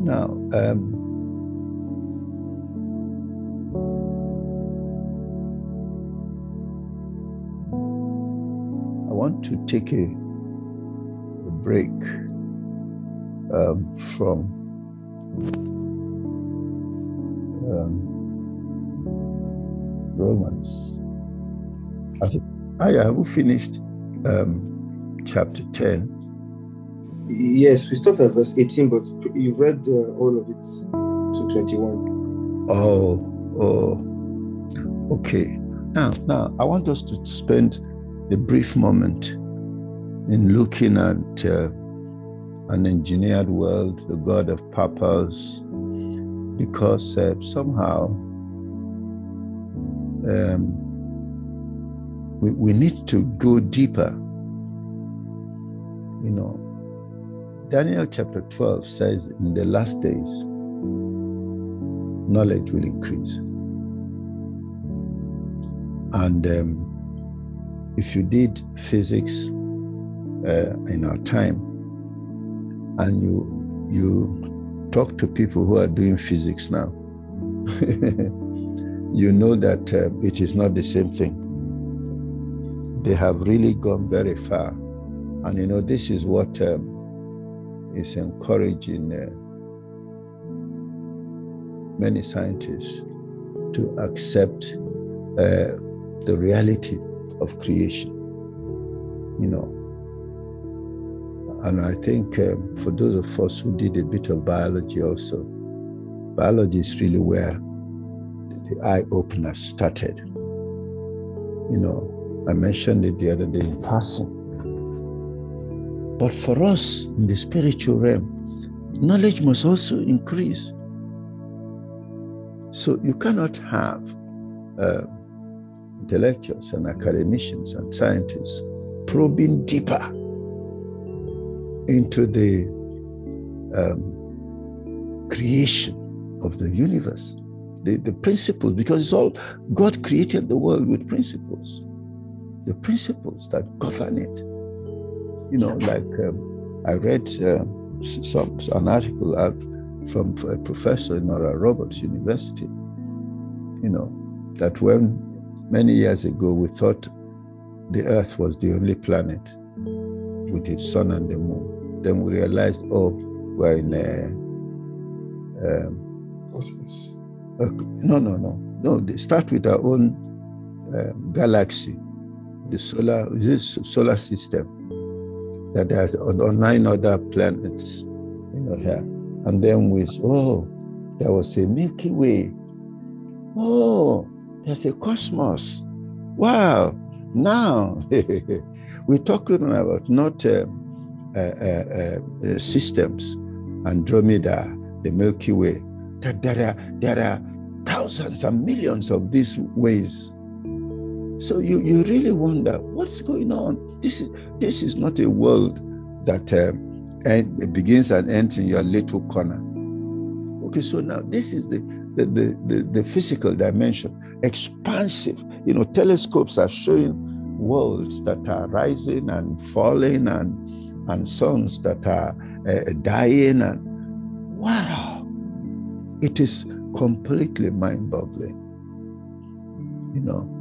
Now, um, I want to take a, a break um, from um, Romans. I have finished um, chapter 10. Yes, we stopped at verse 18, but you've read uh, all of it to 21. Oh, oh, okay. Now, now I want us to spend a brief moment in looking at uh, an engineered world, the God of purpose, because uh, somehow um, we, we need to go deeper. You know, Daniel chapter 12 says, In the last days, knowledge will increase. And um, if you did physics uh, in our time, and you you talk to people who are doing physics now, you know that uh, it is not the same thing. They have really gone very far, and you know this is what. Um, is encouraging uh, many scientists to accept uh, the reality of creation. You know, and I think um, for those of us who did a bit of biology also, biology is really where the eye opener started. You know, I mentioned it the other day in passing but for us in the spiritual realm, knowledge must also increase. So you cannot have uh, intellectuals and academicians and scientists probing deeper into the um, creation of the universe, the, the principles, because it's all God created the world with principles, the principles that govern it you know, like um, I read uh, some an article out from a professor in Oral Roberts University. You know, that when many years ago we thought the Earth was the only planet with its sun and the moon, then we realized, oh, we're in a um, cosmos. Uh, no, no, no, no. They start with our own uh, galaxy, the solar this solar system that there's nine other planets, you know, here. And then we oh, there was a Milky Way. Oh, there's a cosmos. Wow. Now we're talking about not uh, uh, uh, uh, systems, Andromeda, the Milky Way. That there are there are thousands and millions of these ways. So you, you really wonder what's going on. This is this is not a world that um, end, begins and ends in your little corner. Okay, so now this is the the, the, the, the physical dimension, expansive. You know, telescopes are showing worlds that are rising and falling and and suns that are uh, dying and wow it is completely mind-boggling you know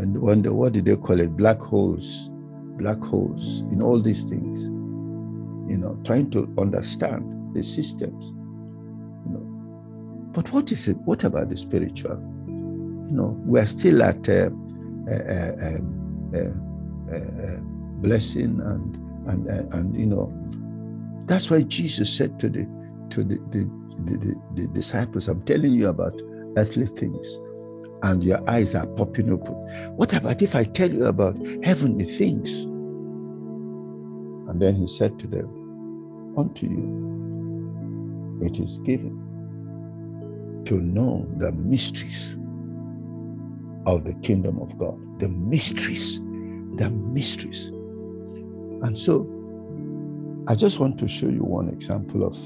when, wonder what did they call it? Black holes, black holes in all these things. You know, trying to understand the systems. You know, but what is it? What about the spiritual? You know, we are still at uh, uh, uh, blessing and and and you know, that's why Jesus said to the to the, the, the, the disciples, "I'm telling you about earthly things." And your eyes are popping open. What about if I tell you about heavenly things? And then he said to them, Unto you it is given to know the mysteries of the kingdom of God. The mysteries, the mysteries. And so I just want to show you one example of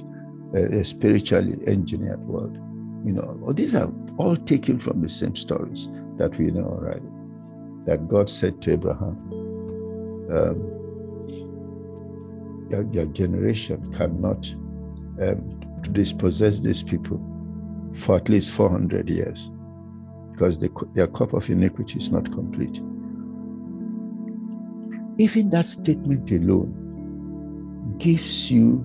a, spiritually engineered world. You know, these are all taken from the same stories that we know already. That God said to Abraham, um, your, your, generation cannot um, dispossess these people for at least 400 years because the, their cup of iniquity is not complete. Even that statement alone gives you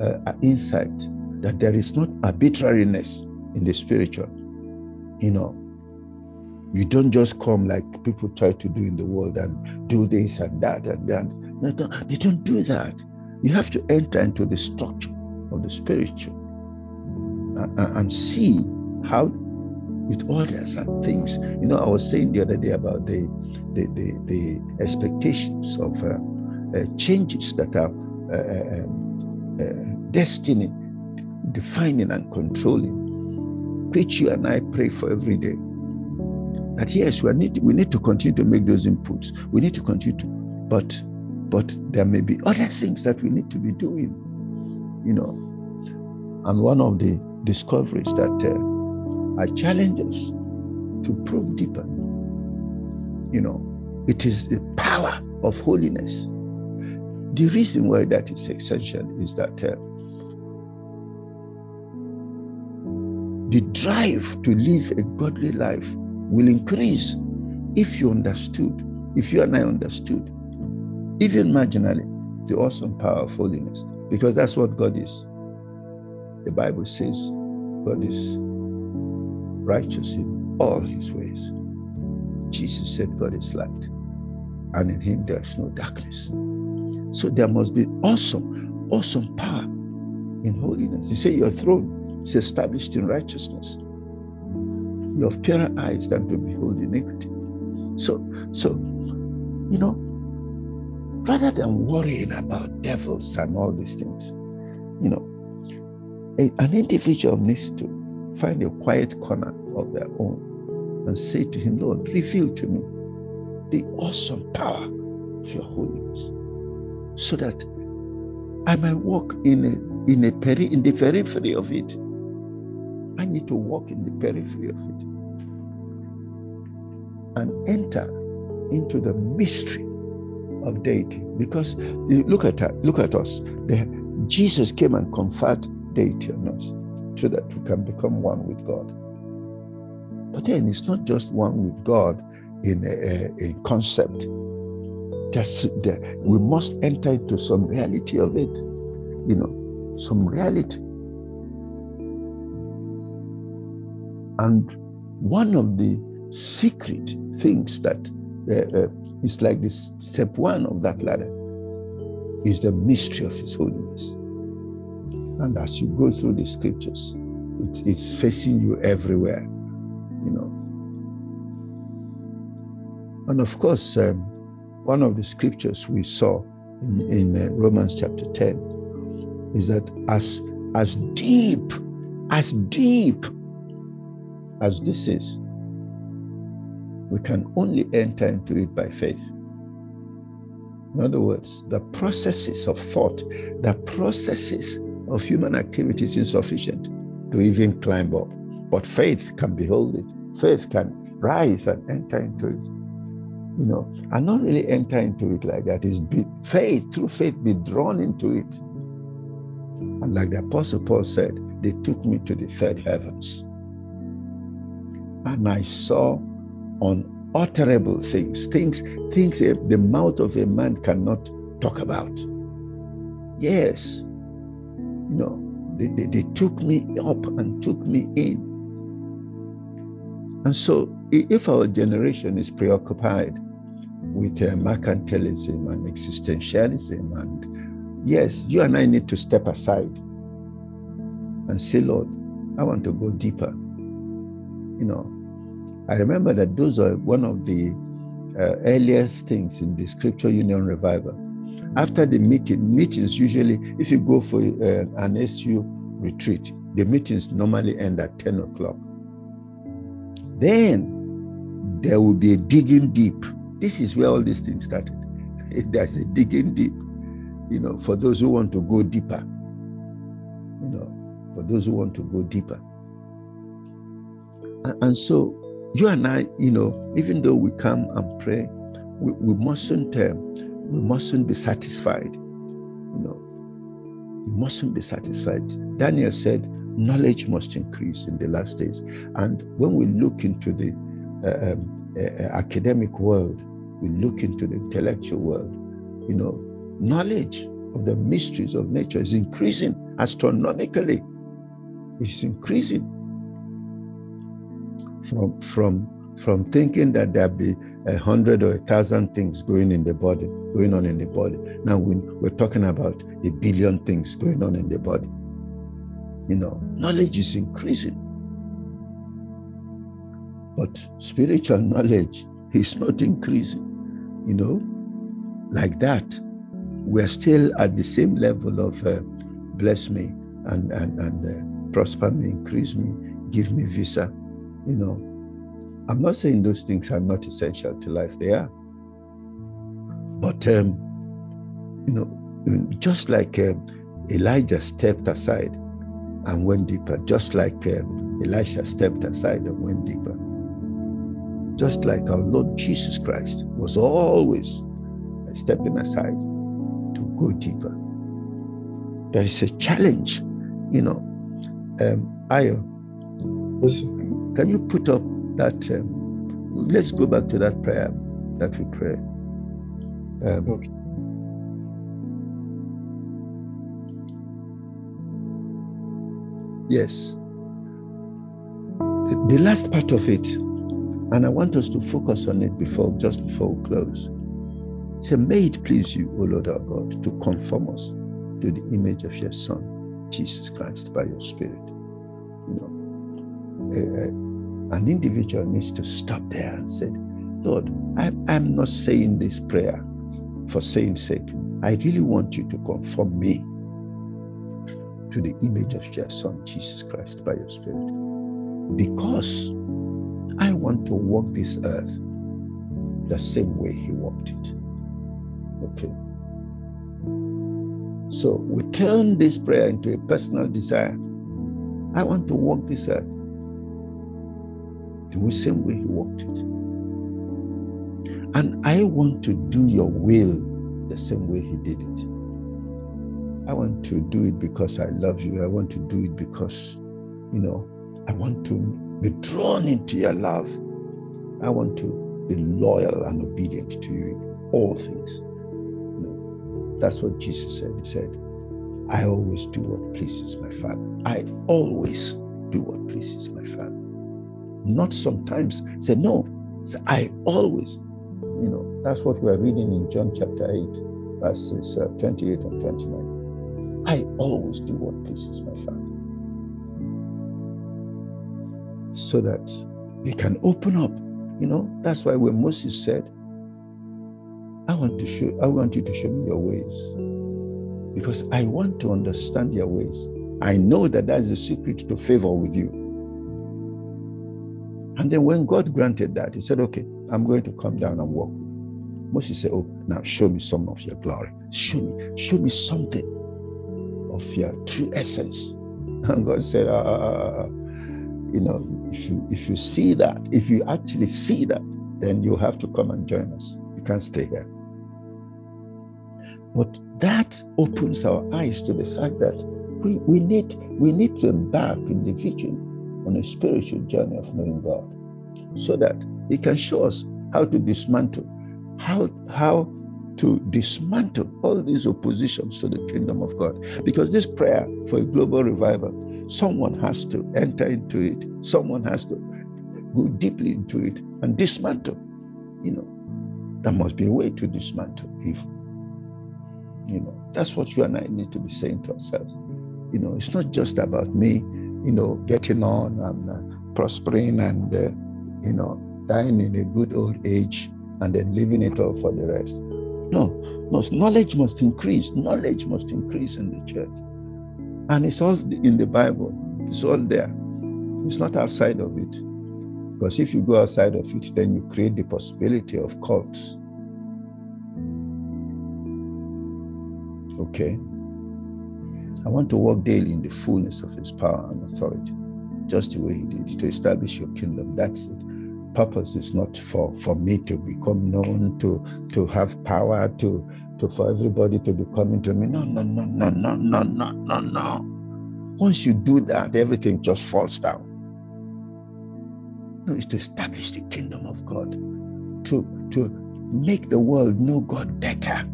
uh, an insight that there is not arbitrariness in the spiritual. You know, you don't just come like people try to do in the world and do this and that and that. They don't do that. You have to enter into the structure of the spiritual and, and see how it orders and things. You know, I was saying the other day about the the, the, the expectations of uh, uh, changes that are uh, uh, um, uh, destiny defining and controlling, which you and I pray for every day. That yes, we need we need to continue to make those inputs. We need to continue to, but but there may be other things that we need to be doing. You know, and one of the discoveries that uh, I challenge us to probe deeper. You know, it is the power of holiness. The reason why that is essential is that uh, the drive to live a godly life will increase if you understood, if you and I understood, even marginally, the awesome power of holiness, because that's what God is. The Bible says God is righteous in all his ways. Jesus said God is light, and in him there is no darkness. So there must be awesome, awesome power in holiness. You say Your throne is established in righteousness. You have purer eyes than to behold iniquity. So, so, you know, rather than worrying about devils and all these things, you know, a, an individual needs to find a quiet corner of their own and say to him, Lord, reveal to me the awesome power of your holiness so that I might walk in a, in a peri- in the periphery of it. I need to walk in the periphery of it and enter into the mystery of deity. Because look at look at us. The, Jesus came and conferred deity on us so that we can become one with God. But then it's not just one with God in a, a, concept. There's, there, we must enter into some reality of it, you know, some reality. And one of the secret things that uh, uh, is like this step one of that ladder is the mystery of His holiness. And as you go through the scriptures, it, it's facing you everywhere, you know. And of course, um, one of the scriptures we saw in, in uh, Romans chapter 10 is that as, as deep, as deep as this is, we can only enter into it by faith. In other words, the processes of thought, the processes of human activity is insufficient to even climb up. But faith can behold it. Faith can rise and enter into it. You know, and not really enter into it like that. Is faith, through faith, be drawn into it. And like the Apostle Paul said, they took me to the third heavens. And I saw unutterable things, things, things the mouth of a man cannot talk about. Yes, you know, they, they, they took me up and took me in. And so, if our generation is preoccupied with uh, mercantilism and existentialism, and yes, you and I need to step aside and say, Lord, I want to go deeper. You know, I remember that those are one of the uh, earliest things in the Scripture Union Revival after the meeting, meetings usually, if you go for uh, an SU retreat, the meetings normally end at 10 o'clock. Then there will be a digging deep. This is where all these things started. There's a digging deep, you know, for those who want to go deeper. You know, for those who want to go deeper. And, and so you and I, you know, even though we come and pray, we, we mustn't um, we mustn't be satisfied. You know, We mustn't be satisfied. Daniel said, knowledge must increase in the last days. And when we look into the uh, um, uh, academic world, we look into the intellectual world, you know, knowledge of the mysteries of nature is increasing astronomically. It's increasing from from from thinking that there be a hundred or a thousand things going in the body, going on in the body. Now we, we're talking about a billion things going on in the body. You know, knowledge is increasing. But spiritual knowledge is not increasing. You know, like that. We're still at the same level of uh, bless me and, and, and uh, prosper me, increase me, give me visa. You know, I'm not saying those things are not essential to life, they are. But, um, you know, just like uh, Elijah stepped aside and went deeper, just like uh, Elisha stepped aside and went deeper, just like our Lord Jesus Christ was always stepping aside to go deeper. There is a challenge, you know. Um, Ayo, Yes. Can you put up that um, let's go back to that prayer that we pray. Um, Okay. yes. The, the last part of it and i want us to focus on it before just before we close. Say may it please you o lord our god to conform us to the image of your son jesus christ by your spirit. You know eh, an individual needs to stop there and say, Lord, I, I'm not saying this prayer for saying sake. I really want you to conform me to the image of your Son, Jesus Christ, by your Spirit. Because I want to walk this earth the same way He walked it. Okay. So we turn this prayer into a personal desire. I want to walk this earth the same way he walked it. And I want to do your will the same way he did it. I want to do it because I love you. I want to do it because, you know, I want to be drawn into your love. I want to be loyal and obedient to you in all things. You know, that's what Jesus said. He said, I always do what pleases my Father. I always do what pleases my Father not sometimes. Say, no, say, I always. You know, that's what we're reading in John chapter 8, verses uh, 28 and 29. I always do what pleases my Father. So that he can open up. You know, that's why when Moses said, I want to show, I want you to show me your ways. Because I want to understand your ways. I know that that's the secret to favor with you. And then when God granted that, he said, Okay, I'm going to come down and walk. Moses said, Oh, now show me some of your glory. Show me, show me something of your true essence. And God said, uh, you know, if you if you see that, if you actually see that, then you have to come and join us. You can't stay here. But that opens our eyes to the fact that we, we need we need to embark individually on a spiritual journey of knowing God so that He can show us how to dismantle, how, how to dismantle all these oppositions to the kingdom of God. Because this prayer for a global revival, someone has to enter into it, someone has to go deeply into it and dismantle. You know, there must be a way to dismantle evil. You know, that's what you and I need to be saying to ourselves. You know, it's not just about me you know, getting on and uh, prospering and, uh, you know, dying in a good old age and then leaving it all for the rest. No, no, knowledge must increase. Knowledge must increase in the church. And it's all in the Bible, it's all there. It's not outside of it. Because if you go outside of it, then you create the possibility of cults. Okay? I want to walk daily in the fullness of his power and authority, just the way he did to establish your kingdom. That's it. Purpose is not for, for me to become known, to, to have power, to to for everybody to be coming to me. No, no, no, no, no, no, no, no, no. Once you do that, everything just falls down. No, it's to establish the kingdom of God, to, to make the world know God better,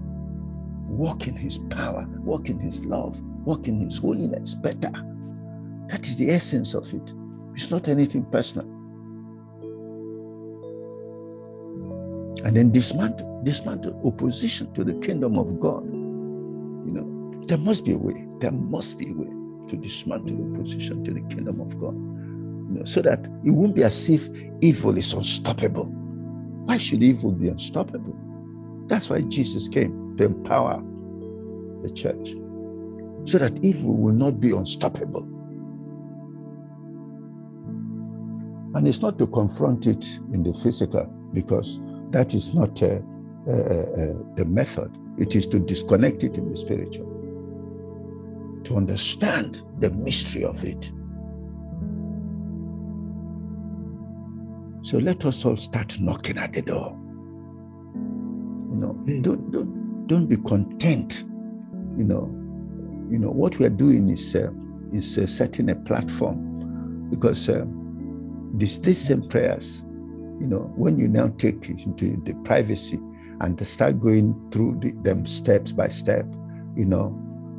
walk in his power, walk in his love, walk in his holiness better. That is the essence of it. It's not anything personal. And then dismantle, dismantle opposition to the kingdom of God. You know, there must be a way. There must be a way to dismantle opposition to the kingdom of God. You know, so that it won't be as if evil is unstoppable. Why should evil be unstoppable? That's why Jesus came to empower the church so that evil will not be unstoppable. And it's not to confront it in the physical, because that is not uh, uh, uh, the method. It is to disconnect it in the spiritual, to understand the mystery of it. So let us all start knocking at the door. You know, hmm. don't don't don't be content. You know, you know what we are doing is uh, is uh, setting a platform because uh, this these same prayers, you know, when you now take it into the privacy and start going through the, them steps by step, you know,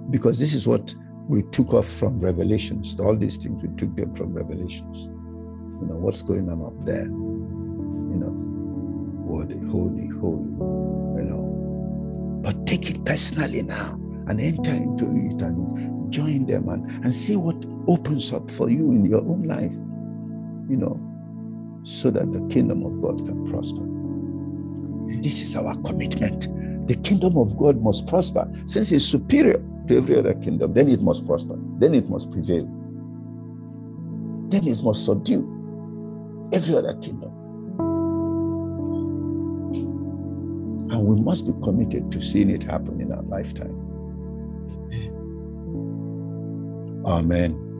because this is what we took off from Revelations. All these things we took them from Revelations. You know what's going on up there. You know, holy, holy, holy. You know, but take it personally now and enter into it and join them and, and see what opens up for you in your own life, you know, so that the kingdom of God can prosper. This is our commitment. The kingdom of God must prosper. Since it's superior to every other kingdom, then it must prosper. Then it must prevail. Then it must subdue every other kingdom. And we must be committed to seeing it happen in our lifetime. Amen.